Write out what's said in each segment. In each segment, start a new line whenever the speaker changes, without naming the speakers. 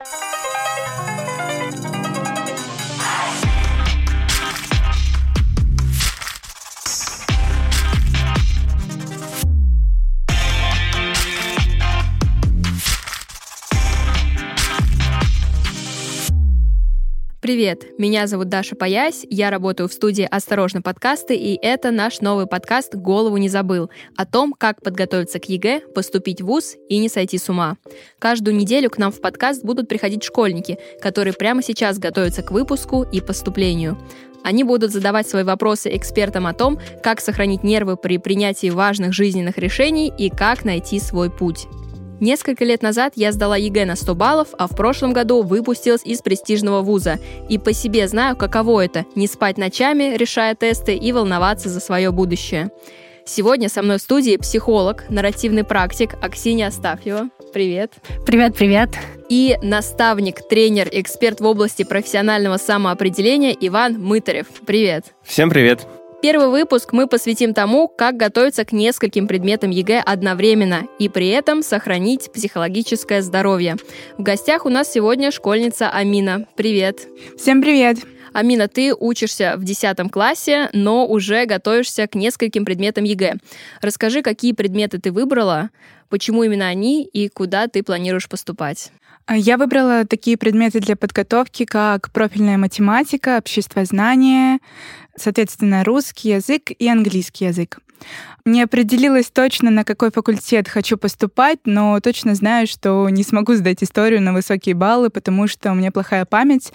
you Привет, меня зовут Даша Паясь, я работаю в студии «Осторожно, подкасты», и это наш новый подкаст «Голову не забыл» о том, как подготовиться к ЕГЭ, поступить в ВУЗ и не сойти с ума. Каждую неделю к нам в подкаст будут приходить школьники, которые прямо сейчас готовятся к выпуску и поступлению. Они будут задавать свои вопросы экспертам о том, как сохранить нервы при принятии важных жизненных решений и как найти свой путь. Несколько лет назад я сдала ЕГЭ на 100 баллов, а в прошлом году выпустилась из престижного вуза. И по себе знаю, каково это – не спать ночами, решая тесты и волноваться за свое будущее. Сегодня со мной в студии психолог, нарративный практик Аксинья Астафьева. Привет.
Привет, привет.
И наставник, тренер, эксперт в области профессионального самоопределения Иван Мытарев. Привет.
Всем привет.
Первый выпуск мы посвятим тому, как готовиться к нескольким предметам ЕГЭ одновременно и при этом сохранить психологическое здоровье. В гостях у нас сегодня школьница Амина. Привет.
Всем привет.
Амина, ты учишься в 10 классе, но уже готовишься к нескольким предметам ЕГЭ. Расскажи, какие предметы ты выбрала, почему именно они и куда ты планируешь поступать.
Я выбрала такие предметы для подготовки, как профильная математика, обществознание, соответственно, русский язык и английский язык. Не определилась точно, на какой факультет хочу поступать, но точно знаю, что не смогу сдать историю на высокие баллы, потому что у меня плохая память.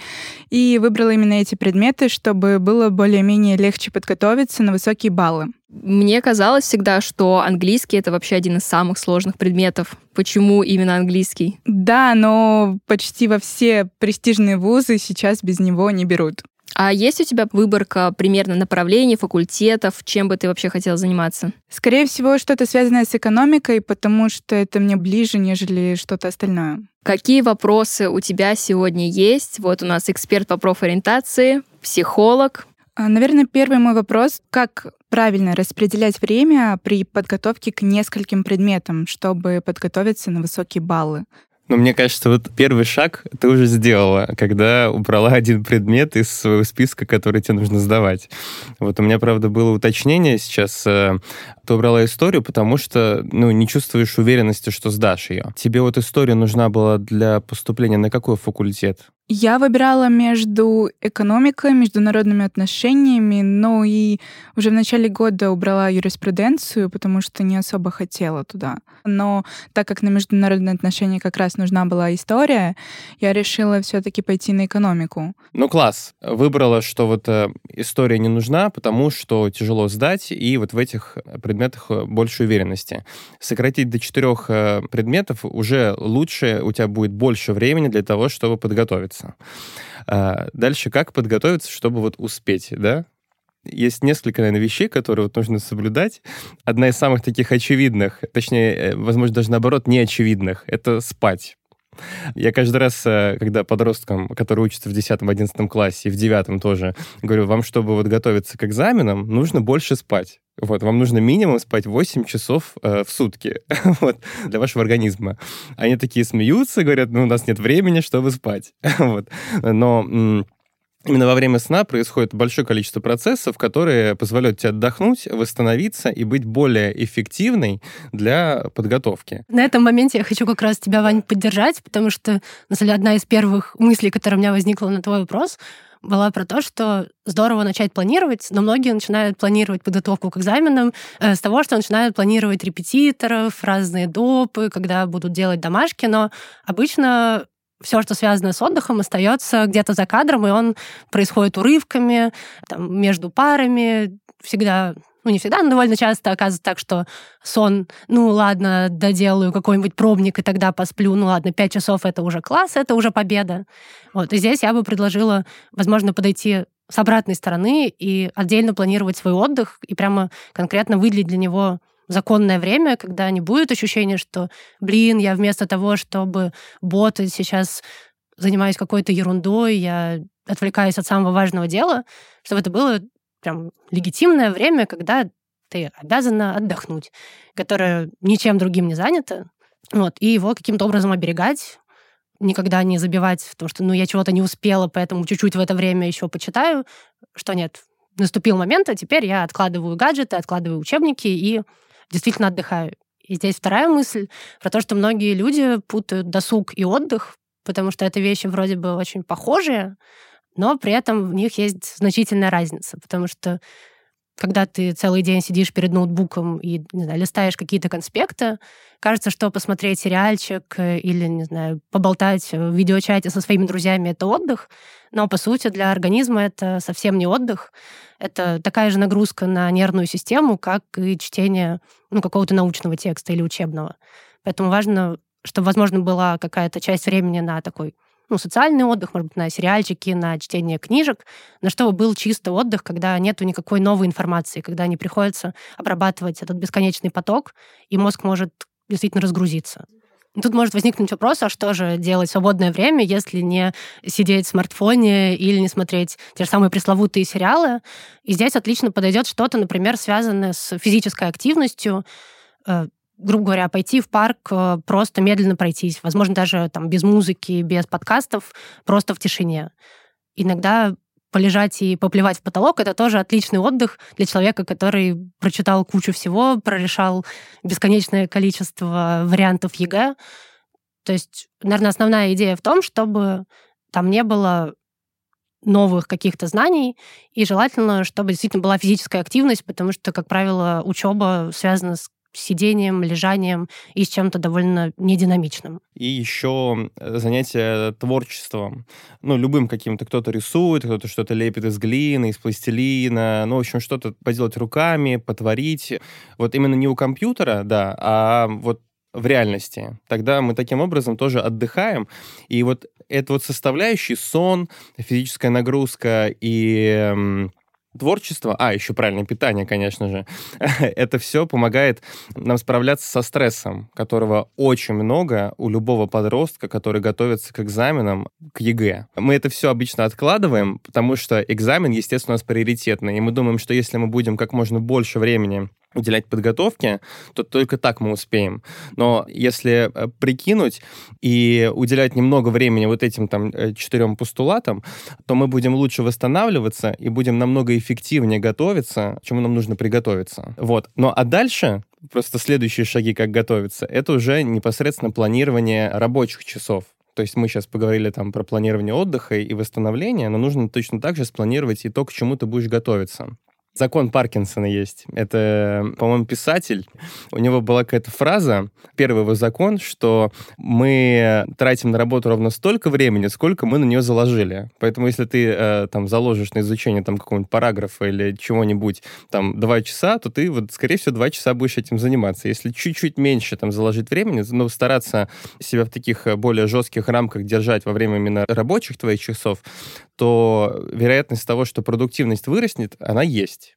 И выбрала именно эти предметы, чтобы было более-менее легче подготовиться на высокие баллы.
Мне казалось всегда, что английский это вообще один из самых сложных предметов. Почему именно английский?
Да, но почти во все престижные вузы сейчас без него не берут.
А есть у тебя выборка примерно направлений, факультетов, чем бы ты вообще хотела заниматься?
Скорее всего, что-то связанное с экономикой, потому что это мне ближе, нежели что-то остальное.
Какие вопросы у тебя сегодня есть? Вот у нас эксперт по профориентации, психолог.
А, наверное, первый мой вопрос — как правильно распределять время при подготовке к нескольким предметам, чтобы подготовиться на высокие баллы?
Но мне кажется, вот первый шаг ты уже сделала, когда убрала один предмет из своего списка, который тебе нужно сдавать. Вот у меня, правда, было уточнение сейчас. Э, ты убрала историю, потому что ну, не чувствуешь уверенности, что сдашь ее. Тебе вот история нужна была для поступления на какой факультет?
Я выбирала между экономикой, международными отношениями, но и уже в начале года убрала юриспруденцию, потому что не особо хотела туда. Но так как на международные отношения как раз нужна была история, я решила все-таки пойти на экономику.
Ну, класс. Выбрала, что вот э, история не нужна, потому что тяжело сдать, и вот в этих предметах больше уверенности. Сократить до четырех э, предметов уже лучше, у тебя будет больше времени для того, чтобы подготовиться подготовиться. А дальше как подготовиться, чтобы вот успеть, да? Есть несколько, наверное, вещей, которые вот нужно соблюдать. Одна из самых таких очевидных, точнее, э, возможно, даже наоборот, неочевидных, это спать. Я каждый раз, э, когда подросткам, которые учатся в 10-11 классе и в 9 тоже, говорю, вам, чтобы вот готовиться к экзаменам, нужно больше спать. Вот, вам нужно минимум спать 8 часов э, в сутки вот, для вашего организма. Они такие смеются, говорят, ну, у нас нет времени, чтобы спать. вот. Но Именно во время сна происходит большое количество процессов, которые позволяют тебе отдохнуть, восстановиться и быть более эффективной для подготовки.
На этом моменте я хочу как раз тебя, Вань, поддержать, потому что, на самом деле, одна из первых мыслей, которая у меня возникла на твой вопрос, была про то, что здорово начать планировать, но многие начинают планировать подготовку к экзаменам э, с того, что начинают планировать репетиторов, разные допы, когда будут делать домашки, но обычно все, что связано с отдыхом, остается где-то за кадром, и он происходит урывками, там, между парами, всегда ну, не всегда, но довольно часто оказывается так, что сон, ну, ладно, доделаю какой-нибудь пробник, и тогда посплю, ну, ладно, пять часов — это уже класс, это уже победа. Вот, и здесь я бы предложила, возможно, подойти с обратной стороны и отдельно планировать свой отдых и прямо конкретно выделить для него законное время, когда не будет ощущения, что, блин, я вместо того, чтобы ботать, сейчас занимаюсь какой-то ерундой, я отвлекаюсь от самого важного дела, чтобы это было прям легитимное время, когда ты обязана отдохнуть, которое ничем другим не занято, вот, и его каким-то образом оберегать, никогда не забивать в том, что ну я чего-то не успела, поэтому чуть-чуть в это время еще почитаю, что нет, наступил момент, а теперь я откладываю гаджеты, откладываю учебники и действительно отдыхаю. И здесь вторая мысль про то, что многие люди путают досуг и отдых, потому что это вещи вроде бы очень похожие, но при этом в них есть значительная разница, потому что когда ты целый день сидишь перед ноутбуком и, не знаю, листаешь какие-то конспекты, кажется, что посмотреть сериальчик э, или, не знаю, поболтать в видеочате со своими друзьями — это отдых, но, по сути, для организма это совсем не отдых. Это такая же нагрузка на нервную систему, как и чтение ну, какого-то научного текста или учебного. Поэтому важно, чтобы, возможно, была какая-то часть времени на такой ну, социальный отдых, может быть, на сериальчики, на чтение книжек, на чтобы был чисто отдых, когда нету никакой новой информации, когда не приходится обрабатывать этот бесконечный поток, и мозг может действительно разгрузиться. Тут может возникнуть вопрос, а что же делать в свободное время, если не сидеть в смартфоне или не смотреть те же самые пресловутые сериалы. И здесь отлично подойдет что-то, например, связанное с физической активностью, э, грубо говоря, пойти в парк, э, просто медленно пройтись, возможно, даже там без музыки, без подкастов, просто в тишине. Иногда полежать и поплевать в потолок, это тоже отличный отдых для человека, который прочитал кучу всего, прорешал бесконечное количество вариантов ЕГЭ. То есть, наверное, основная идея в том, чтобы там не было новых каких-то знаний, и желательно, чтобы действительно была физическая активность, потому что, как правило, учеба связана с сидением, лежанием и с чем-то довольно нединамичным.
И еще э, занятие творчеством. Ну, любым каким-то. Кто-то рисует, кто-то что-то лепит из глины, из пластилина. Ну, в общем, что-то поделать руками, потворить. Вот именно не у компьютера, да, а вот в реальности. Тогда мы таким образом тоже отдыхаем. И вот это вот составляющий сон, физическая нагрузка и творчество, а, еще правильное питание, конечно же, это все помогает нам справляться со стрессом, которого очень много у любого подростка, который готовится к экзаменам, к ЕГЭ. Мы это все обычно откладываем, потому что экзамен, естественно, у нас приоритетный, и мы думаем, что если мы будем как можно больше времени уделять подготовке, то только так мы успеем. Но если э, прикинуть и уделять немного времени вот этим там э, четырем постулатам, то мы будем лучше восстанавливаться и будем намного эффективнее готовиться, чему нам нужно приготовиться. Вот. Ну а дальше просто следующие шаги, как готовиться, это уже непосредственно планирование рабочих часов. То есть мы сейчас поговорили там про планирование отдыха и восстановления, но нужно точно так же спланировать и то, к чему ты будешь готовиться. Закон Паркинсона есть. Это, по-моему, писатель. У него была какая-то фраза, первый его закон, что мы тратим на работу ровно столько времени, сколько мы на нее заложили. Поэтому если ты э, там заложишь на изучение там какого-нибудь параграфа или чего-нибудь там два часа, то ты вот, скорее всего, два часа будешь этим заниматься. Если чуть-чуть меньше там заложить времени, ну, стараться себя в таких э, более жестких рамках держать во время именно рабочих твоих часов, то вероятность того, что продуктивность вырастет, она есть.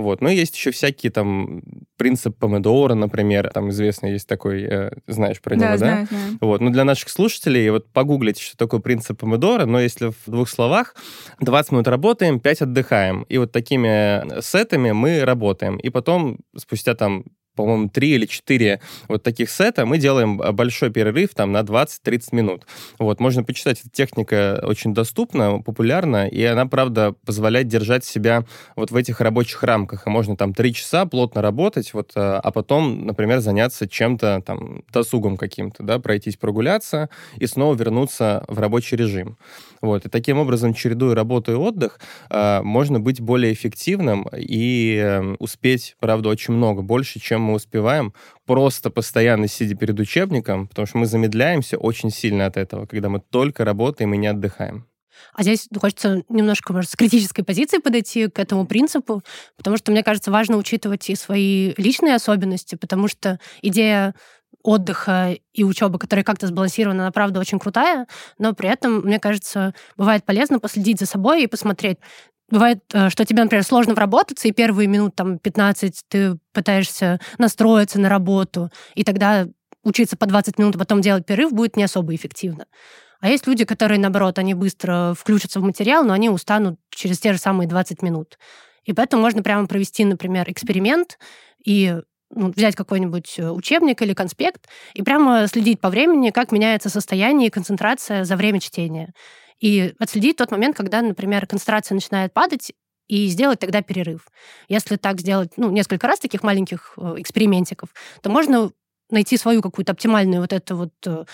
Вот. Но есть еще всякие там принцип помидора, например, там известный есть такой, э, знаешь про него, да?
Знаю, знаю.
Вот. Ну, для наших слушателей, вот погуглите, что такое принцип помидора, но если в двух словах, 20 минут работаем, 5 отдыхаем. И вот такими сетами мы работаем. И потом, спустя там по-моему, три или четыре вот таких сета, мы делаем большой перерыв там на 20-30 минут. Вот, можно почитать, эта техника очень доступна, популярна, и она, правда, позволяет держать себя вот в этих рабочих рамках. И можно там три часа плотно работать, вот, а, а потом, например, заняться чем-то там, досугом каким-то, да, пройтись прогуляться и снова вернуться в рабочий режим. Вот, и таким образом, чередуя работу и отдых, а, можно быть более эффективным и эм, успеть, правда, очень много, больше, чем мы успеваем, просто постоянно сидя перед учебником, потому что мы замедляемся очень сильно от этого, когда мы только работаем и не отдыхаем.
А здесь хочется немножко, может, с критической позиции подойти к этому принципу, потому что, мне кажется, важно учитывать и свои личные особенности, потому что идея отдыха и учебы, которая как-то сбалансирована, она, правда, очень крутая, но при этом, мне кажется, бывает полезно последить за собой и посмотреть, Бывает, э, что тебе, например, сложно вработаться, и первые минут там 15 ты пытаешься настроиться на работу, и тогда учиться по 20 минут, а потом делать перерыв будет не особо эффективно. А есть люди, которые, наоборот, они быстро включатся в материал, но они устанут через те же самые 20 минут. И поэтому можно прямо провести, например, эксперимент и ну, взять какой-нибудь э, учебник или конспект и прямо следить по времени, как меняется состояние и концентрация за время чтения. И отследить тот момент, когда, например, концентрация начинает падать, и сделать тогда перерыв. Если так сделать ну, несколько раз таких маленьких э, экспериментиков, то можно найти свою какую-то оптимальную вот эту вот э,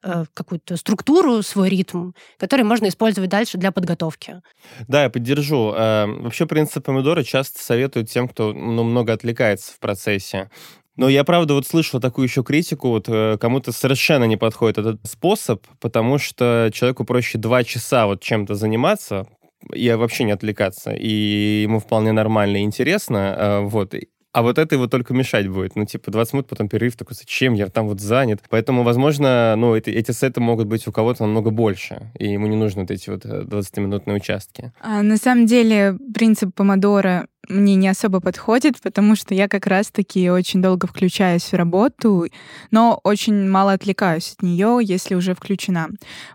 Э, какую-то структуру, свой ритм, который можно использовать дальше для подготовки.
Да, я поддержу. Вообще принцип помидора часто советуют тем, кто ну, много отвлекается в процессе. Но я, правда, вот слышал такую еще критику, вот э, кому-то совершенно не подходит этот способ, потому что человеку проще два часа вот чем-то заниматься, и вообще не отвлекаться, и ему вполне нормально и интересно, вот, а вот это его только мешать будет. Ну, типа, 20 минут, потом перерыв, такой, зачем? Я там вот занят. Поэтому, возможно, ну, эти, эти сеты могут быть у кого-то намного больше, и ему не нужны вот эти вот 20-минутные э, участки.
А, на самом деле, принцип помодора мне не особо подходит, потому что я как раз-таки очень долго включаюсь в работу, но очень мало отвлекаюсь от нее, если уже включена.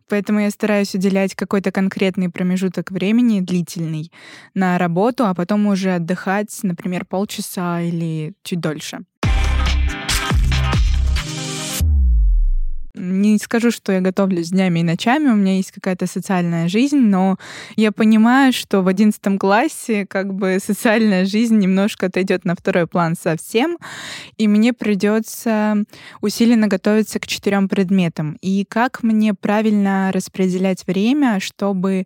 Поэтому я стараюсь уделять какой-то конкретный промежуток времени, длительный, на работу, а потом уже отдыхать, например, полчаса или чуть дольше. Не скажу, что я готовлюсь днями и ночами, у меня есть какая-то социальная жизнь, но я понимаю, что в одиннадцатом классе как бы социальная жизнь немножко отойдет на второй план совсем, и мне придется усиленно готовиться к четырем предметам. И как мне правильно распределять время, чтобы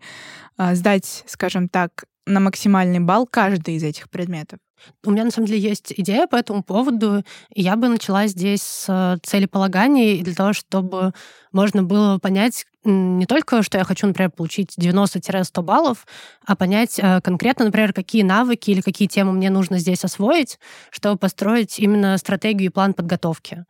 а, сдать, скажем так, на максимальный балл каждый из этих предметов?
У меня, на самом деле, есть идея по этому поводу. Я бы начала здесь с целеполагания для того, чтобы можно было понять не только, что я хочу, например, получить 90-100 баллов, а понять э, конкретно, например, какие навыки или какие темы мне нужно здесь освоить, чтобы построить именно стратегию и план подготовки.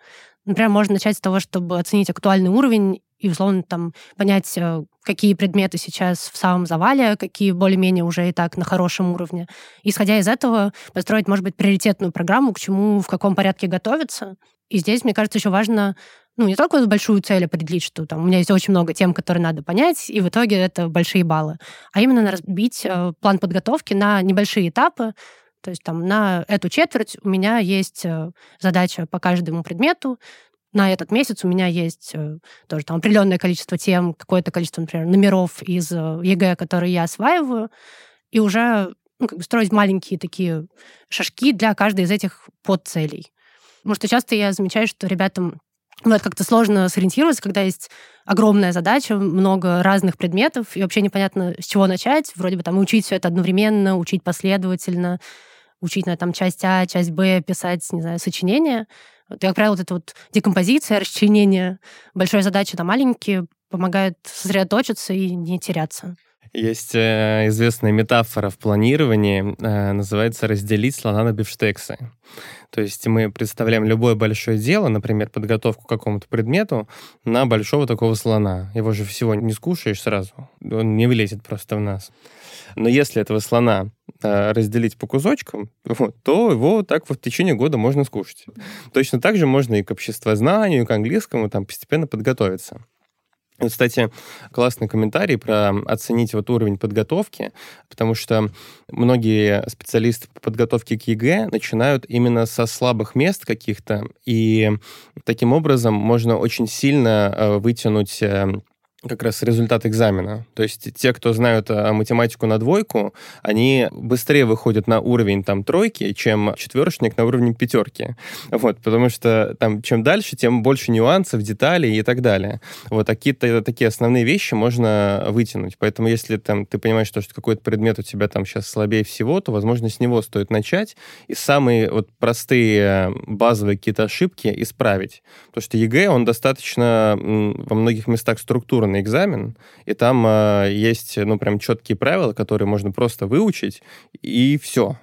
Например, можно начать с того, чтобы оценить актуальный уровень и, условно, там, понять, э, какие предметы сейчас в самом завале, какие более-менее уже и так на хорошем уровне. Исходя из этого, построить, может быть, приоритетную программу, к чему, в каком порядке готовиться. И здесь, мне кажется, еще важно ну, не только большую цель определить, что там у меня есть очень много тем, которые надо понять, и в итоге это большие баллы, а именно разбить э, план подготовки на небольшие этапы, то есть там на эту четверть у меня есть э, задача по каждому предмету, на этот месяц у меня есть э, тоже там определенное количество тем, какое-то количество, например, номеров из э, ЕГЭ, которые я осваиваю, и уже ну, как бы строить маленькие такие шажки для каждой из этих подцелей. Потому что часто я замечаю, что ребятам бывает как-то сложно сориентироваться, когда есть огромная задача, много разных предметов, и вообще непонятно, с чего начать. Вроде бы там учить все это одновременно, учить последовательно, учить на там часть А, часть Б, писать, не знаю, сочинения. Как правило, вот эта вот декомпозиция, расчленение большой задачи на маленькие помогает сосредоточиться и не теряться.
Есть э, известная метафора в планировании, э, называется «разделить слона на бифштексы». То есть мы представляем любое большое дело, например, подготовку к какому-то предмету, на большого такого слона. Его же всего не скушаешь сразу, он не влезет просто в нас. Но если этого слона э, разделить по кусочкам, то его так вот в течение года можно скушать. Точно так же можно и к обществознанию, и к английскому там постепенно подготовиться. Вот, кстати, классный комментарий про оценить вот уровень подготовки, потому что многие специалисты по подготовке к ЕГЭ начинают именно со слабых мест каких-то, и таким образом можно очень сильно э, вытянуть э, как раз результат экзамена. То есть те, кто знают а, математику на двойку, они быстрее выходят на уровень там тройки, чем четверочник на уровне пятерки. Вот, потому что там чем дальше, тем больше нюансов, деталей и так далее. Вот какие-то такие основные вещи можно вытянуть. Поэтому если там ты понимаешь, что, что какой-то предмет у тебя там сейчас слабее всего, то, возможно, с него стоит начать и самые вот простые базовые какие-то ошибки исправить. Потому что ЕГЭ, он достаточно во многих местах структурный электронный экзамен, и там э, есть, ну, прям четкие правила, которые можно просто выучить, и все.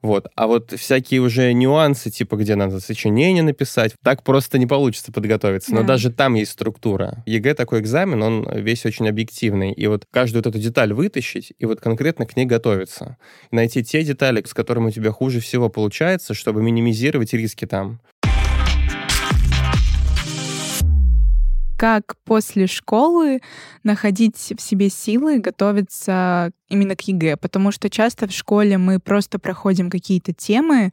Вот. А вот всякие уже нюансы, типа, где надо сочинение написать, так просто не получится подготовиться. Но да. даже там есть структура. ЕГЭ такой экзамен, он весь очень объективный. И вот каждую вот эту деталь вытащить и вот конкретно к ней готовиться. И найти те детали, с которыми у тебя хуже всего получается, чтобы минимизировать риски там.
Как после школы находить в себе силы готовиться именно к ЕГЭ, потому что часто в школе мы просто проходим какие-то темы,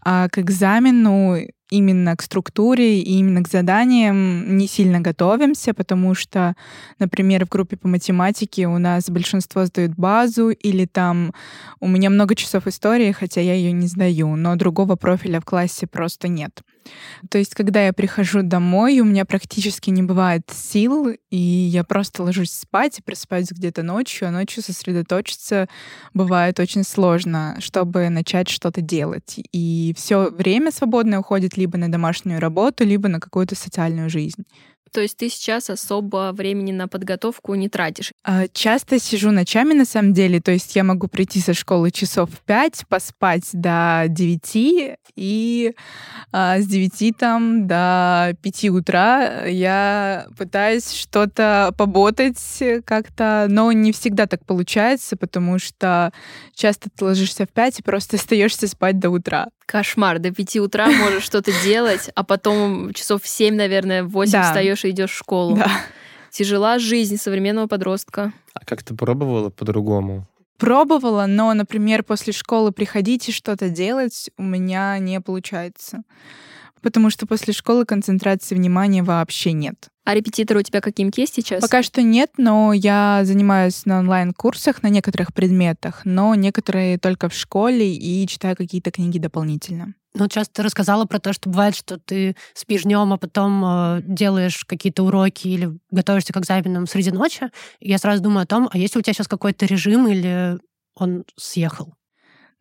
а к экзамену именно к структуре и именно к заданиям не сильно готовимся, потому что, например, в группе по математике у нас большинство сдают базу, или там у меня много часов истории, хотя я ее не сдаю, но другого профиля в классе просто нет. То есть, когда я прихожу домой, у меня практически не бывает сил, и я просто ложусь спать и просыпаюсь где-то ночью, а ночью сосредоточиться бывает очень сложно, чтобы начать что-то делать. И все время свободное уходит либо на домашнюю работу, либо на какую-то социальную жизнь.
То есть ты сейчас особо времени на подготовку не тратишь?
А, часто сижу ночами, на самом деле. То есть я могу прийти со школы часов в 5, поспать до 9, и а, с 9 там до 5 утра я пытаюсь что-то поботать как-то, но не всегда так получается, потому что часто ты ложишься в 5 и просто остаешься спать до утра.
Кошмар. До 5 утра можешь что-то делать, а потом часов в 7, наверное, в 8 да. встаешь и идешь в школу.
Да.
Тяжела жизнь современного подростка.
А как ты пробовала по-другому?
Пробовала, но, например, после школы приходить и что-то делать у меня не получается. Потому что после школы концентрации внимания вообще нет.
А репетиторы у тебя каким есть сейчас?
Пока что нет, но я занимаюсь на онлайн-курсах на некоторых предметах, но некоторые только в школе и читаю какие-то книги дополнительно.
Ну, часто ты рассказала про то, что бывает, что ты спишь днем, а потом э, делаешь какие-то уроки или готовишься к экзаменам среди ночи. И я сразу думаю о том, а есть у тебя сейчас какой-то режим или он съехал?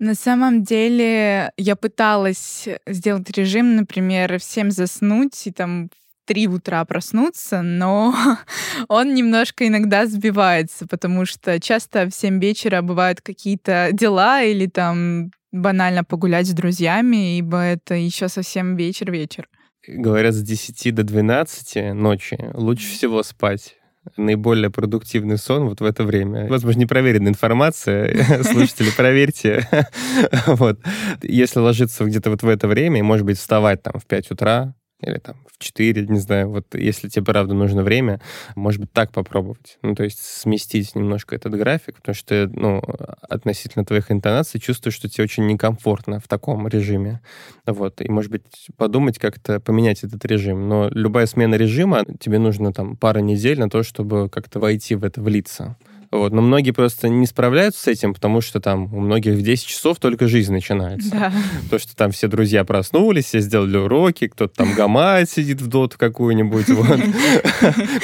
На самом деле я пыталась сделать режим, например, всем заснуть и там в 3 утра проснуться, но он немножко иногда сбивается, потому что часто в 7 вечера бывают какие-то дела или там банально погулять с друзьями, ибо это еще совсем вечер-вечер.
Говорят, с 10 до 12 ночи лучше всего спать наиболее продуктивный сон вот в это время. Возможно, непроверенная информация. Слушатели, проверьте. вот. Если ложиться где-то вот в это время, и, может быть, вставать там в 5 утра, или там в 4, не знаю, вот если тебе, правда, нужно время, может быть, так попробовать. Ну, то есть сместить немножко этот график, потому что, ну, относительно твоих интонаций чувствую, что тебе очень некомфортно в таком режиме. Вот, и, может быть, подумать как-то поменять этот режим. Но любая смена режима, тебе нужно там пара недель на то, чтобы как-то войти в это, влиться. Вот. Но многие просто не справляются с этим, потому что там у многих в 10 часов только жизнь начинается.
Да.
То, что там все друзья проснулись, все сделали уроки, кто-то там гамает, сидит в доту какую-нибудь, вот.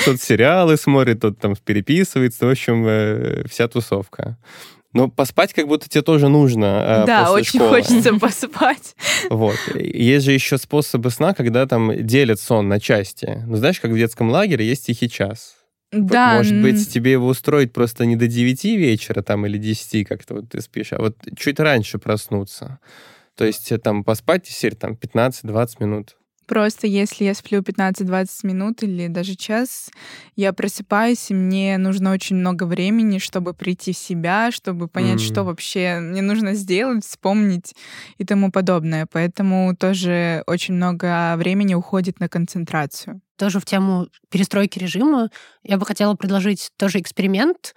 кто-то сериалы смотрит, кто-то там переписывается, в общем, э, вся тусовка. Но поспать как будто тебе тоже нужно.
Э, да,
после
очень
школы.
хочется поспать.
Вот. Есть же еще способы сна, когда там делят сон на части. Ну, знаешь, как в детском лагере есть тихий час.
Да.
Может быть, тебе его устроить просто не до 9 вечера там или 10, как-то вот ты спишь, а вот чуть раньше проснуться. То есть э, там поспать теперь там 15-20 минут.
Просто если я сплю 15-20 минут или даже час, я просыпаюсь, и мне нужно очень много времени, чтобы прийти в себя, чтобы понять, mm. что вообще мне нужно сделать, вспомнить и тому подобное. Поэтому тоже очень много времени уходит на концентрацию
тоже в тему перестройки режима, я бы хотела предложить тоже эксперимент,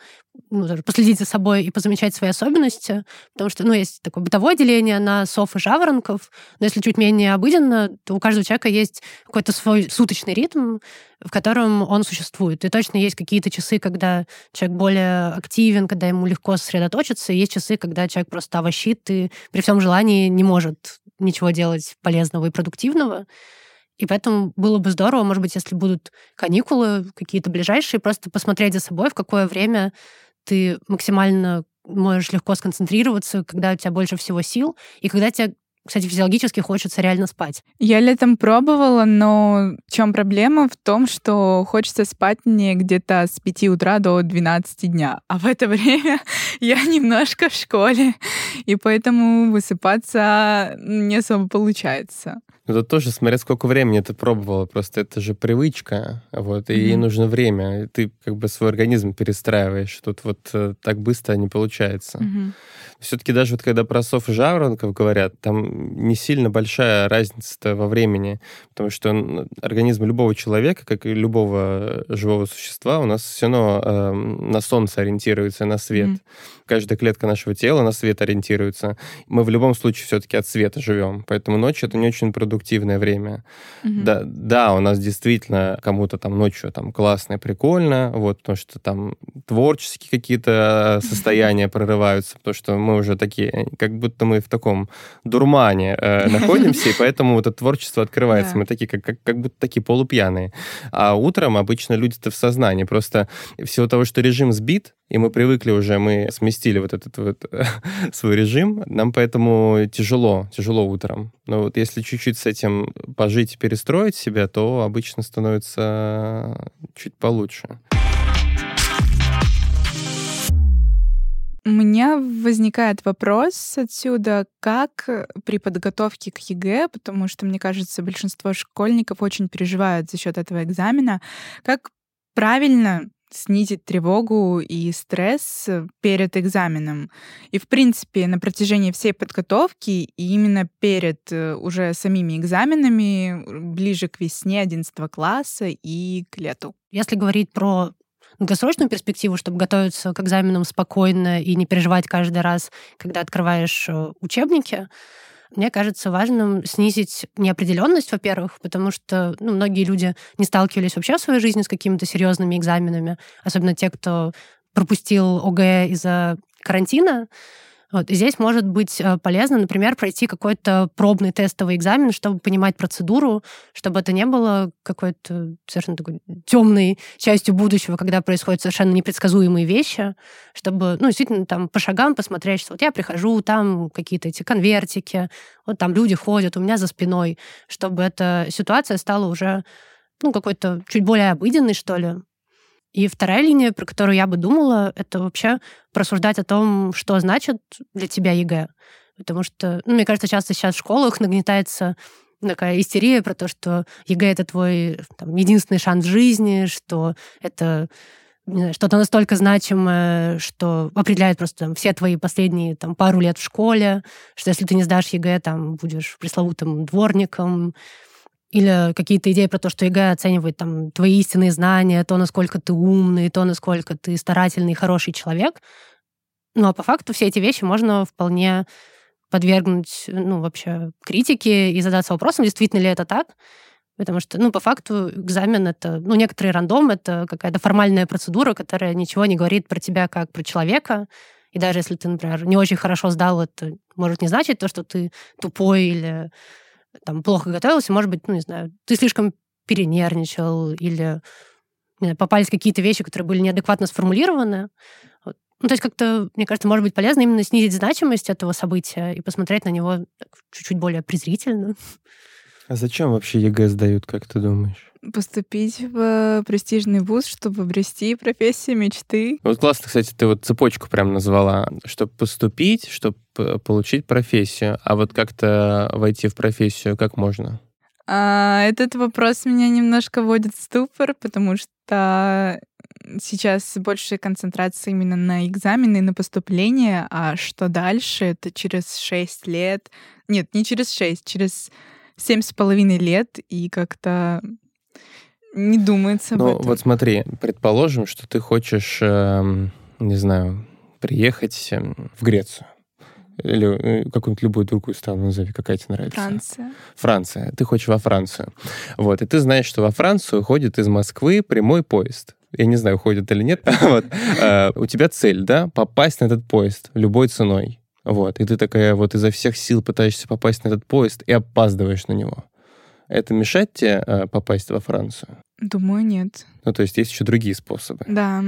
ну, даже последить за собой и позамечать свои особенности, потому что, ну, есть такое бытовое деление на сов и жаворонков, но если чуть менее обыденно, то у каждого человека есть какой-то свой суточный ритм, в котором он существует. И точно есть какие-то часы, когда человек более активен, когда ему легко сосредоточиться, и есть часы, когда человек просто овощит и при всем желании не может ничего делать полезного и продуктивного. И поэтому было бы здорово, может быть, если будут каникулы какие-то ближайшие, просто посмотреть за собой, в какое время ты максимально можешь легко сконцентрироваться, когда у тебя больше всего сил, и когда тебе кстати, физиологически хочется реально спать.
Я летом пробовала, но в чем проблема? В том, что хочется спать мне где-то с 5 утра до 12 дня. А в это время я немножко в школе, и поэтому высыпаться не особо получается.
Ну, тут тоже смотря сколько времени ты пробовала, просто это же привычка, вот, и mm-hmm. ей нужно время, ты как бы свой организм перестраиваешь, тут вот э, так быстро не получается.
Mm-hmm.
Все-таки даже вот когда про сов и жаворонков говорят, там не сильно большая разница во времени, потому что организм любого человека, как и любого живого существа, у нас все равно э, на солнце ориентируется, на свет. Mm. Каждая клетка нашего тела на свет ориентируется. Мы в любом случае все-таки от света живем, поэтому ночь это не очень продуктивное время. Mm-hmm. Да, да, у нас действительно кому-то там ночью там классно и прикольно, вот, потому что там творческие какие-то состояния прорываются, потому что мы уже такие, как будто мы в таком дурмане э, находимся, и поэтому вот это творчество открывается. Мы такие, как, как, как будто такие полупьяные. А утром обычно люди-то в сознании. Просто всего того, что режим сбит, и мы привыкли уже, мы сместили вот этот вот свой режим, нам поэтому тяжело, тяжело утром. Но вот если чуть-чуть с этим пожить и перестроить себя, то обычно становится чуть получше.
У меня возникает вопрос отсюда, как при подготовке к ЕГЭ, потому что, мне кажется, большинство школьников очень переживают за счет этого экзамена, как правильно снизить тревогу и стресс перед экзаменом. И, в принципе, на протяжении всей подготовки и именно перед э, уже самими экзаменами, ближе к весне 11 класса и к лету.
Если говорить про долгосрочную перспективу, чтобы готовиться к экзаменам спокойно и не переживать каждый раз, когда открываешь э, учебники, мне кажется важным снизить неопределенность, во-первых, потому что ну, многие люди не сталкивались вообще в своей жизни с какими-то серьезными экзаменами, особенно те, кто пропустил ОГЭ из-за карантина. Вот. И здесь может быть э, полезно, например, пройти какой-то пробный тестовый экзамен, чтобы понимать процедуру, чтобы это не было какой-то совершенно такой темной частью будущего, когда происходят совершенно непредсказуемые вещи, чтобы, ну, действительно, там по шагам посмотреть, что вот я прихожу, там какие-то эти конвертики, вот там люди ходят у меня за спиной, чтобы эта ситуация стала уже ну, какой-то чуть более обыденной, что ли, и вторая линия, про которую я бы думала, это вообще просуждать о том, что значит для тебя ЕГЭ. Потому что, ну, мне кажется, часто сейчас в школах нагнетается такая истерия про то, что ЕГЭ — это твой там, единственный шанс жизни, что это что-то настолько значимое, что определяет просто там, все твои последние там, пару лет в школе, что если ты не сдашь ЕГЭ, там будешь пресловутым дворником, или какие-то идеи про то, что ЕГЭ оценивает там твои истинные знания, то, насколько ты умный, то, насколько ты старательный, хороший человек. Ну, а по факту все эти вещи можно вполне подвергнуть, ну, вообще критике и задаться вопросом, действительно ли это так. Потому что, ну, по факту экзамен — это, ну, некоторый рандом, это какая-то формальная процедура, которая ничего не говорит про тебя как про человека. И даже если ты, например, не очень хорошо сдал, это может не значить то, что ты тупой или там плохо готовился, может быть, ну, не знаю, ты слишком перенервничал или знаю, попались какие-то вещи, которые были неадекватно сформулированы. Вот. Ну, то есть как-то, мне кажется, может быть полезно именно снизить значимость этого события и посмотреть на него чуть-чуть более презрительно.
А зачем вообще ЕГЭ сдают, как ты думаешь?
Поступить в престижный вуз, чтобы обрести профессию мечты.
Вот классно, кстати, ты вот цепочку прям назвала. Чтобы поступить, чтобы получить профессию. А вот как-то войти в профессию, как можно?
А, этот вопрос меня немножко вводит в ступор, потому что сейчас больше концентрация именно на экзамены на поступление, а что дальше? Это через 6 лет. Нет, не через 6, через семь с половиной лет, и как-то не думается
ну,
об этом.
вот смотри, предположим, что ты хочешь, э, не знаю, приехать эм, в Грецию или э, какую-нибудь любую другую страну назови, какая тебе нравится.
Франция.
Франция. Ты хочешь во Францию. Вот. И ты знаешь, что во Францию ходит из Москвы прямой поезд. Я не знаю, ходит или нет. вот. а, у тебя цель, да, попасть на этот поезд любой ценой. Вот, и ты такая вот изо всех сил пытаешься попасть на этот поезд и опаздываешь на него. Это мешает тебе э, попасть во Францию?
Думаю, нет.
Ну, то есть есть еще другие способы.
Да.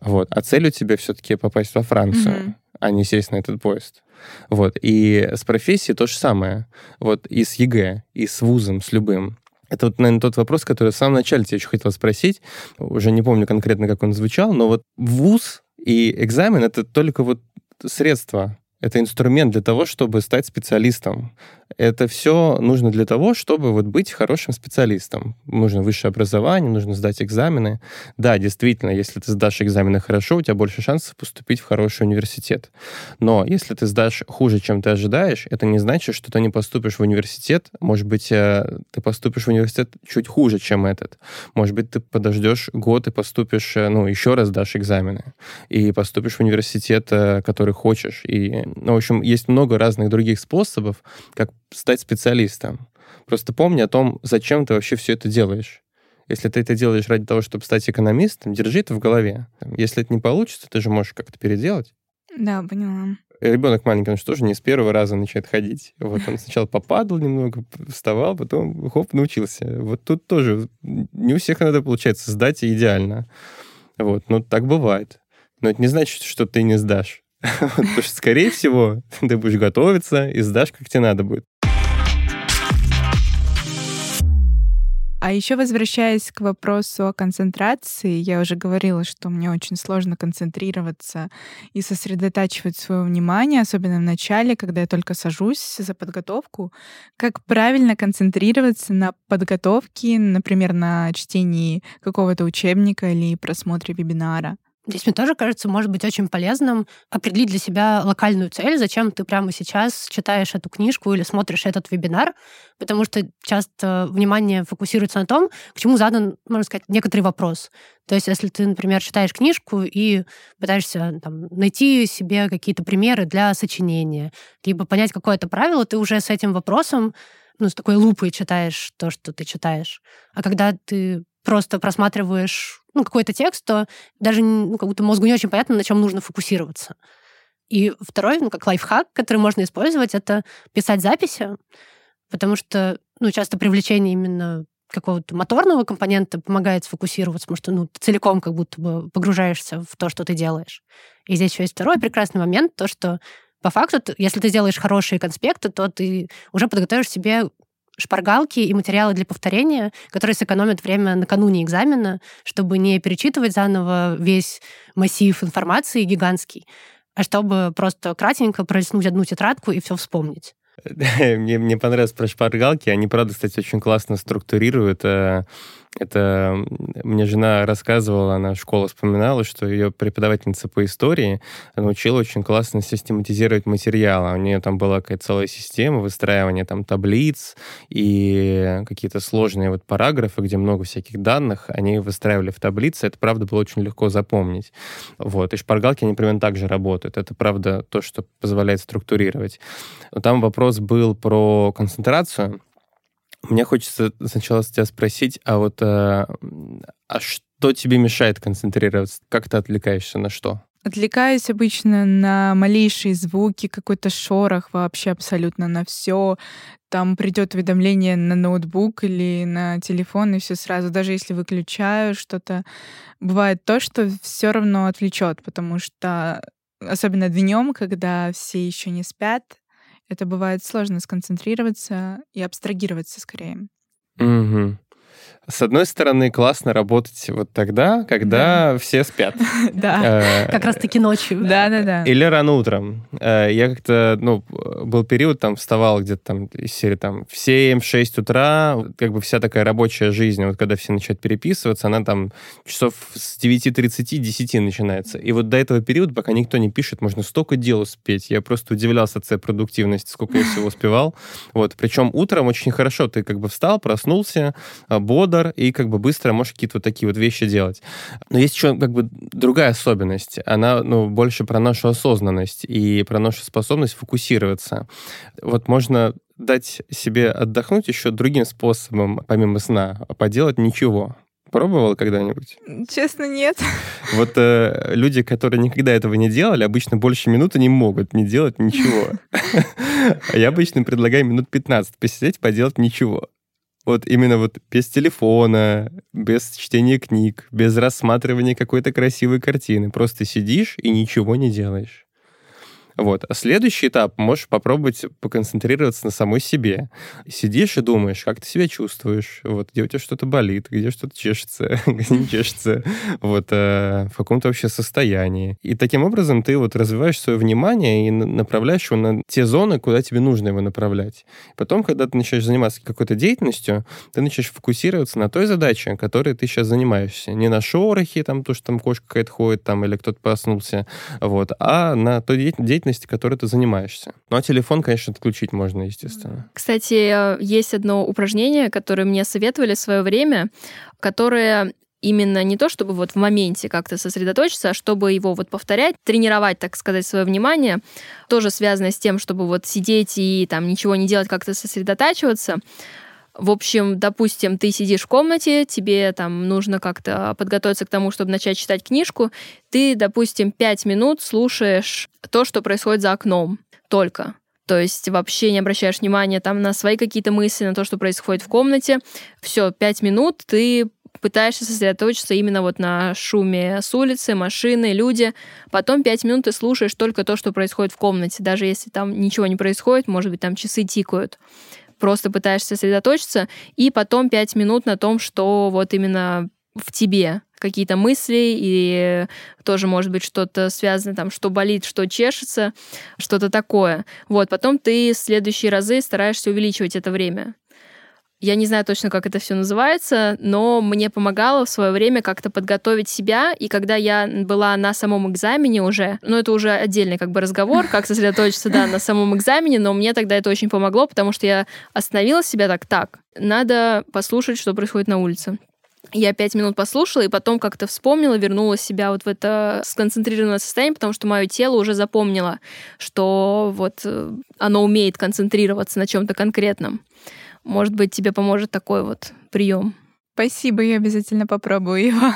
Вот. А цель у тебя все-таки попасть во Францию, угу. а не сесть на этот поезд. Вот. И с профессией то же самое. Вот и с ЕГЭ, и с вузом, с любым. Это вот, наверное, тот вопрос, который в самом начале тебе еще хотел спросить. Уже не помню конкретно, как он звучал, но вот вуз и экзамен — это только вот средства Это инструмент для того, чтобы стать специалистом. Это все нужно для того, чтобы вот быть хорошим специалистом. Нужно высшее образование, нужно сдать экзамены. Да, действительно, если ты сдашь экзамены хорошо, у тебя больше шансов поступить в хороший университет. Но если ты сдашь хуже, чем ты ожидаешь, это не значит, что ты не поступишь в университет. Может быть, э, ты поступишь в университет чуть хуже, чем этот. Может быть, ты подождешь год и поступишь, э, ну, еще раз дашь экзамены. И поступишь в университет, э, который хочешь. И ну, в общем, есть много разных других способов, как стать специалистом. Просто помни о том, зачем ты вообще все это делаешь. Если ты это делаешь ради того, чтобы стать экономистом, держи это в голове. Если это не получится, ты же можешь как-то переделать.
Да, поняла.
Ребенок маленький, он же не с первого раза начинает ходить. Вот он сначала попадал немного, вставал, потом хоп, научился. Вот тут тоже не у всех надо получается сдать идеально. Вот, ну так бывает. Но это не значит, что ты не сдашь. Потому что, скорее всего, ты будешь готовиться и сдашь, как тебе надо будет.
А еще возвращаясь к вопросу о концентрации, я уже говорила, что мне очень сложно концентрироваться и сосредотачивать свое внимание, особенно в начале, когда я только сажусь за подготовку. Как правильно концентрироваться на подготовке, например, на чтении какого-то учебника или просмотре вебинара?
Здесь мне тоже кажется, может быть очень полезным определить для себя локальную цель, зачем ты прямо сейчас читаешь эту книжку или смотришь этот вебинар, потому что часто внимание фокусируется на том, к чему задан, можно сказать, некоторый вопрос. То есть, если ты, например, читаешь книжку и пытаешься там, найти себе какие-то примеры для сочинения, либо понять какое-то правило, ты уже с этим вопросом ну, с такой лупой читаешь то, что ты читаешь. А когда ты просто просматриваешь ну, какой-то текст, то даже ну, как будто мозгу не очень понятно, на чем нужно фокусироваться. И второй, ну, как лайфхак, который можно использовать, это писать записи, потому что, ну, часто привлечение именно какого-то моторного компонента помогает сфокусироваться, потому что, ну, ты целиком как будто бы погружаешься в то, что ты делаешь. И здесь еще есть второй прекрасный момент, то, что по факту, если ты сделаешь хорошие конспекты, то ты уже подготовишь себе шпаргалки и материалы для повторения, которые сэкономят время накануне экзамена, чтобы не перечитывать заново весь массив информации гигантский, а чтобы просто кратенько пролистнуть одну тетрадку и все вспомнить.
Мне, мне понравилось про шпаргалки. Они, правда, кстати, очень классно структурируют э, это мне жена рассказывала, она в школе вспоминала, что ее преподавательница по истории научила очень классно систематизировать материалы. У нее там была какая-то целая система выстраивания там таблиц и какие-то сложные вот параграфы, где много всяких данных, они выстраивали в таблицы. Это, правда, было очень легко запомнить. Вот. И шпаргалки, они примерно так же работают. Это, правда, то, что позволяет структурировать. Но там вопрос был про концентрацию. Мне хочется сначала тебя спросить, а вот а, а что тебе мешает концентрироваться? Как ты отвлекаешься на что?
Отвлекаюсь обычно на малейшие звуки, какой-то шорох вообще абсолютно на все. Там придет уведомление на ноутбук или на телефон, и все сразу. Даже если выключаю что-то, бывает то, что все равно отвлечет, потому что особенно днем, когда все еще не спят, это бывает сложно сконцентрироваться и абстрагироваться скорее.
Угу. С одной стороны, классно работать вот тогда, когда да. все спят.
Да, э, как раз-таки ночью.
Да-да-да.
Или рано утром. Э, я как-то, ну, был период, там, вставал где-то там из серии там в 7-6 утра, как бы вся такая рабочая жизнь, вот когда все начинают переписываться, она там часов с 9.30, 10 начинается. И вот до этого периода, пока никто не пишет, можно столько дел успеть. Я просто удивлялся от своей продуктивности, сколько я всего успевал. Вот, причем утром очень хорошо, ты как бы встал, проснулся, бодр, удар, и как бы быстро можешь какие-то вот такие вот вещи делать. Но есть еще как бы другая особенность. Она, ну, больше про нашу осознанность и про нашу способность фокусироваться. Вот можно дать себе отдохнуть еще другим способом, помимо сна, а поделать ничего. Пробовал когда-нибудь?
Честно, нет.
Вот э, люди, которые никогда этого не делали, обычно больше минуты не могут не делать ничего. А я обычно предлагаю минут 15 посидеть, поделать ничего. Вот именно вот без телефона, без чтения книг, без рассматривания какой-то красивой картины. Просто сидишь и ничего не делаешь. Вот. А следующий этап можешь попробовать поконцентрироваться на самой себе. Сидишь и думаешь, как ты себя чувствуешь, вот, где у тебя что-то болит, где что-то чешется, где не чешется, вот, э, в каком-то вообще состоянии. И таким образом ты вот развиваешь свое внимание и направляешь его на те зоны, куда тебе нужно его направлять. Потом, когда ты начинаешь заниматься какой-то деятельностью, ты начинаешь фокусироваться на той задаче, которой ты сейчас занимаешься. Не на шорохе, там, то, что там кошка какая-то ходит, там, или кто-то проснулся, вот, а на той деятельности, которой ты занимаешься. Ну, а телефон, конечно, отключить можно, естественно.
Кстати, есть одно упражнение, которое мне советовали в свое время, которое именно не то, чтобы вот в моменте как-то сосредоточиться, а чтобы его вот повторять, тренировать, так сказать, свое внимание, тоже связано с тем, чтобы вот сидеть и там ничего не делать, как-то сосредотачиваться. В общем, допустим, ты сидишь в комнате, тебе там нужно как-то подготовиться к тому, чтобы начать читать книжку. Ты, допустим, пять минут слушаешь то, что происходит за окном только. То есть вообще не обращаешь внимания там на свои какие-то мысли, на то, что происходит в комнате. Все, пять минут ты пытаешься сосредоточиться именно вот на шуме с улицы, машины, люди. Потом пять минут ты слушаешь только то, что происходит в комнате, даже если там ничего не происходит, может быть, там часы тикают просто пытаешься сосредоточиться, и потом пять минут на том, что вот именно в тебе какие-то мысли, и тоже может быть что-то связано там, что болит, что чешется, что-то такое. Вот, потом ты в следующие разы стараешься увеличивать это время. Я не знаю точно, как это все называется, но мне помогало в свое время как-то подготовить себя. И когда я была на самом экзамене уже, ну это уже отдельный как бы разговор, как сосредоточиться, да, на самом экзамене, но мне тогда это очень помогло, потому что я остановила себя так, так, надо послушать, что происходит на улице. Я пять минут послушала, и потом как-то вспомнила, вернула себя вот в это сконцентрированное состояние, потому что мое тело уже запомнило, что вот э, оно умеет концентрироваться на чем-то конкретном. Может быть, тебе поможет такой вот прием.
Спасибо, я обязательно попробую его.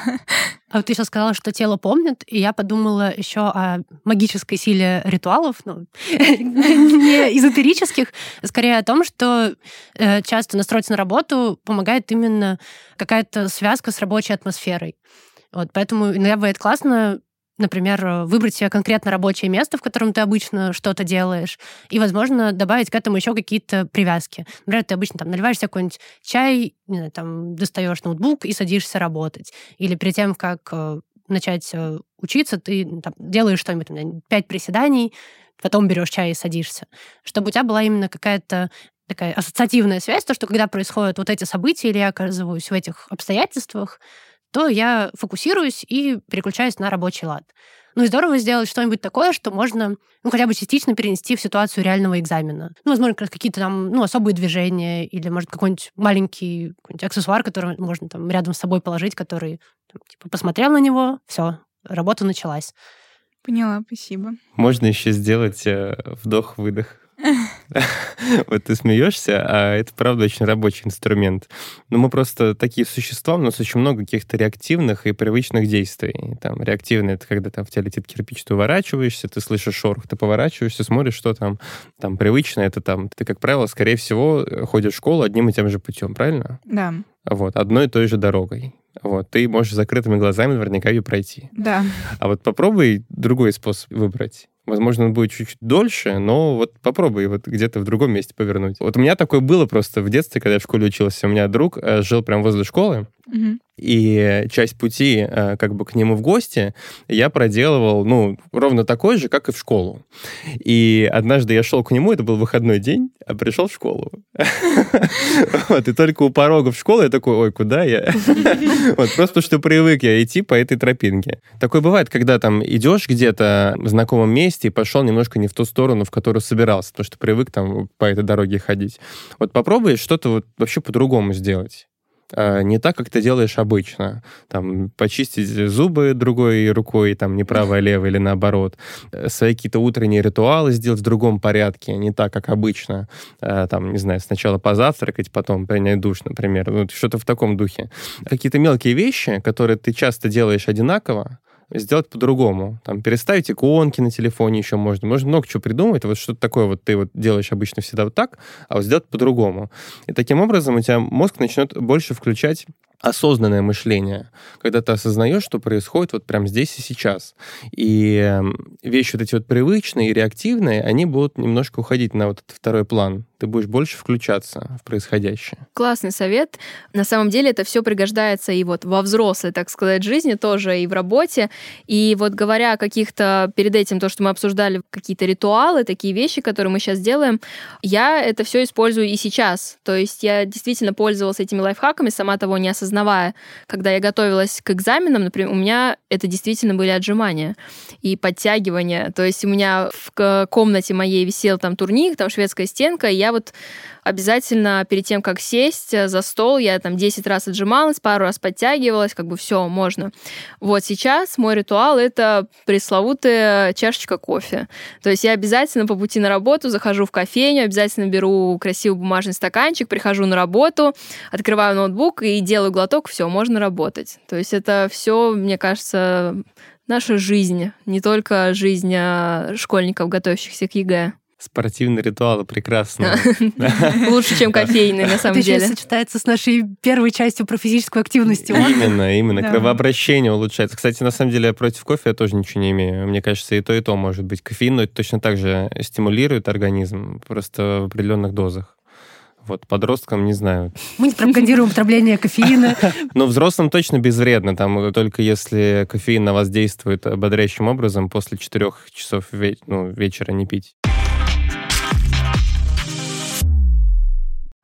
А вот ты сейчас сказала, что тело помнит, и я подумала еще о магической силе ритуалов, ну, не эзотерических, скорее о том, что э, часто настроиться на работу помогает именно какая-то связка с рабочей атмосферой. Вот, поэтому иногда бывает классно например, э, выбрать себе конкретно рабочее место, в котором ты обычно что-то делаешь, и, возможно, добавить к этому еще какие-то привязки. Например, ты обычно там наливаешь себе какой-нибудь чай, не знаю, там достаешь ноутбук и садишься работать. Или перед тем, как э, начать э, учиться, ты там, делаешь что-нибудь, там, пять приседаний, потом берешь чай и садишься. Чтобы у тебя была именно какая-то такая ассоциативная связь, то, что когда происходят вот эти события, или я оказываюсь в этих обстоятельствах, то я фокусируюсь и переключаюсь на рабочий лад. Ну и здорово сделать что-нибудь такое, что можно, ну, хотя бы частично перенести в ситуацию реального экзамена. Ну, возможно, какие-то там, ну, особые движения или, может, какой-нибудь маленький какой аксессуар, который можно там рядом с собой положить, который, там, типа, посмотрел на него, все, работа началась.
Поняла, спасибо.
Можно еще сделать э, вдох-выдох. Вот ты смеешься, а это, правда, очень рабочий инструмент. Но мы просто такие существа, у нас очень много каких-то реактивных и привычных действий. Там реактивные — это когда там в тебя летит кирпич, ты уворачиваешься, ты слышишь шорох, ты поворачиваешься, смотришь, что там. Там привычно — это там, ты, как правило, скорее всего, ходишь в школу одним и тем же путем, правильно?
Да.
Вот, одной и той же дорогой. Вот, ты можешь закрытыми глазами наверняка ее пройти.
Да.
А вот попробуй другой способ выбрать. Возможно, он будет чуть-чуть дольше, но вот попробуй вот где-то в другом месте повернуть. Вот у меня такое было просто в детстве, когда я в школе учился. У меня друг э, жил прямо возле школы, И часть пути э, как бы к нему в гости я проделывал, ну, ровно такой же, как и в школу. И однажды я шел к нему, это был выходной день, а пришел в школу. Вот, и только у порога в школу я такой, ой, куда я? Вот, просто что привык я идти по этой тропинке. Такое бывает, когда там идешь где-то в знакомом месте и пошел немножко не в ту сторону, в которую собирался, потому что привык там по этой дороге ходить. Вот попробуй что-то вот вообще по-другому сделать. А, не так, как ты делаешь обычно. Там, почистить зубы другой рукой, там, не правой, а левой, или наоборот. Э, свои какие-то утренние ритуалы сделать в другом порядке, не так, как обычно. А, там, не знаю, сначала позавтракать, потом принять душ, например. Ну, что-то в таком духе. Какие-то мелкие вещи, которые ты часто делаешь одинаково, сделать по-другому. Там, переставить иконки на телефоне еще можно. Можно много чего придумать. Вот что-то такое вот ты вот делаешь обычно всегда вот так, а вот сделать по-другому. И таким образом у тебя мозг начнет больше включать осознанное мышление, когда ты осознаешь, что происходит вот прямо здесь и сейчас. И эм, вещи вот эти вот привычные и реактивные, они будут немножко уходить на вот этот второй план ты будешь больше включаться в происходящее.
Классный совет. На самом деле это все пригождается и вот во взрослой, так сказать, жизни тоже, и в работе. И вот говоря о каких-то, перед этим то, что мы обсуждали, какие-то ритуалы, такие вещи, которые мы сейчас делаем, я это все использую и сейчас. То есть я действительно пользовалась этими лайфхаками, сама того не осознавая. Когда я готовилась к экзаменам, например, у меня это действительно были отжимания и подтягивания. То есть у меня в комнате моей висел там турник, там шведская стенка, и я вот обязательно перед тем, как сесть э, за стол, я там 10 раз отжималась, пару раз подтягивалась, как бы все, можно. Вот сейчас мой ритуал — это пресловутая чашечка кофе. То есть я обязательно по пути на работу захожу в кофейню, обязательно беру красивый бумажный стаканчик, прихожу на работу, открываю ноутбук и делаю глоток, все, можно работать. То есть это все, мне кажется, наша жизнь, не только жизнь а, школьников, готовящихся к ЕГЭ.
Спортивный ритуал прекрасно.
Лучше, чем кофейный, на самом деле.
Это сочетается с нашей первой частью про физическую активность.
Именно, именно. Кровообращение улучшается. Кстати, на самом деле, против кофе я тоже ничего не имею. Мне кажется, и то, и то может быть. Кофеин но это точно так же стимулирует организм, просто в определенных дозах. Вот, подросткам не знаю.
Мы не пропагандируем употребление кофеина.
Но взрослым точно безвредно. Там только если кофеин на вас действует ободряющим образом, после четырех часов ну, вечера не пить.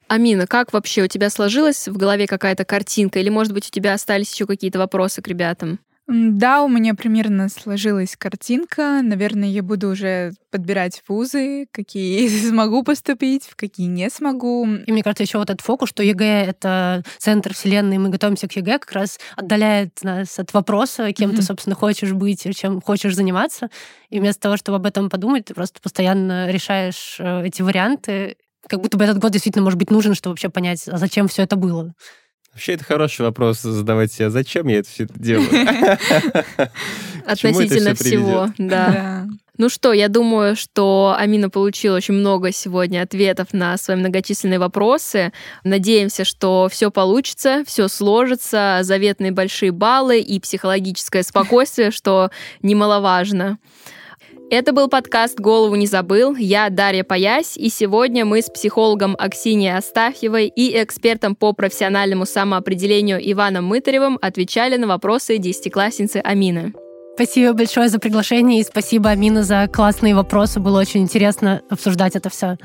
Амина, как вообще у тебя сложилась в голове какая-то картинка? Или, может быть, у тебя остались еще какие-то вопросы к ребятам?
Да, у меня примерно сложилась картинка. Наверное, я буду уже подбирать вузы, какие смогу поступить, в какие не смогу.
И мне кажется, еще вот этот фокус, что ЕГЭ — это центр вселенной, мы готовимся к ЕГЭ, как раз отдаляет нас от вопроса, кем mm-hmm. ты, собственно, хочешь быть, чем хочешь заниматься. И вместо того, чтобы об этом подумать, ты просто постоянно решаешь э, эти варианты как будто бы этот год действительно может быть нужен, чтобы вообще понять, а зачем все это было.
Вообще, это хороший вопрос задавать себе, зачем я это все это делаю?
Относительно всего, да. Ну что, я думаю, что Амина получила очень много сегодня ответов на свои многочисленные вопросы. Надеемся, что все получится, все сложится, заветные большие баллы и психологическое спокойствие, что немаловажно. Это был подкаст «Голову не забыл». Я Дарья Паясь, и сегодня мы с психологом Аксинией Астафьевой и экспертом по профессиональному самоопределению Иваном Мытаревым отвечали на вопросы десятиклассницы Амины.
Спасибо большое за приглашение и спасибо, Амина, за классные вопросы. Было очень интересно обсуждать это все.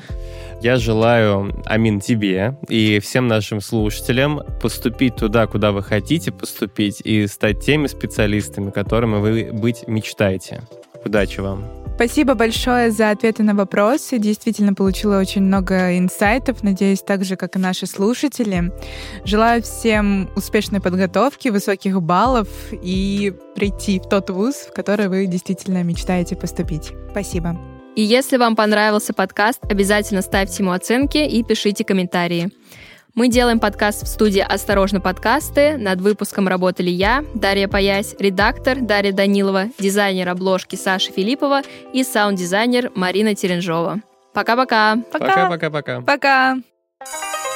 Я желаю, Амин, тебе и всем нашим слушателям поступить туда, куда вы хотите поступить и стать теми специалистами, которыми вы быть мечтаете. Удачи вам!
Спасибо большое за ответы на вопросы. Действительно получила очень много инсайтов. Надеюсь, так же, как и наши слушатели. Желаю всем успешной подготовки, высоких баллов и прийти в тот вуз, в который вы действительно мечтаете поступить. Спасибо.
И если вам понравился подкаст, обязательно ставьте ему оценки и пишите комментарии. Мы делаем подкаст в студии «Осторожно, подкасты». Над выпуском работали я, Дарья Паясь, редактор Дарья Данилова, дизайнер обложки Саша Филиппова и саунд-дизайнер Марина Теренжова. Пока-пока.
Пока-пока-пока.
Пока. -пока, -пока. Пока.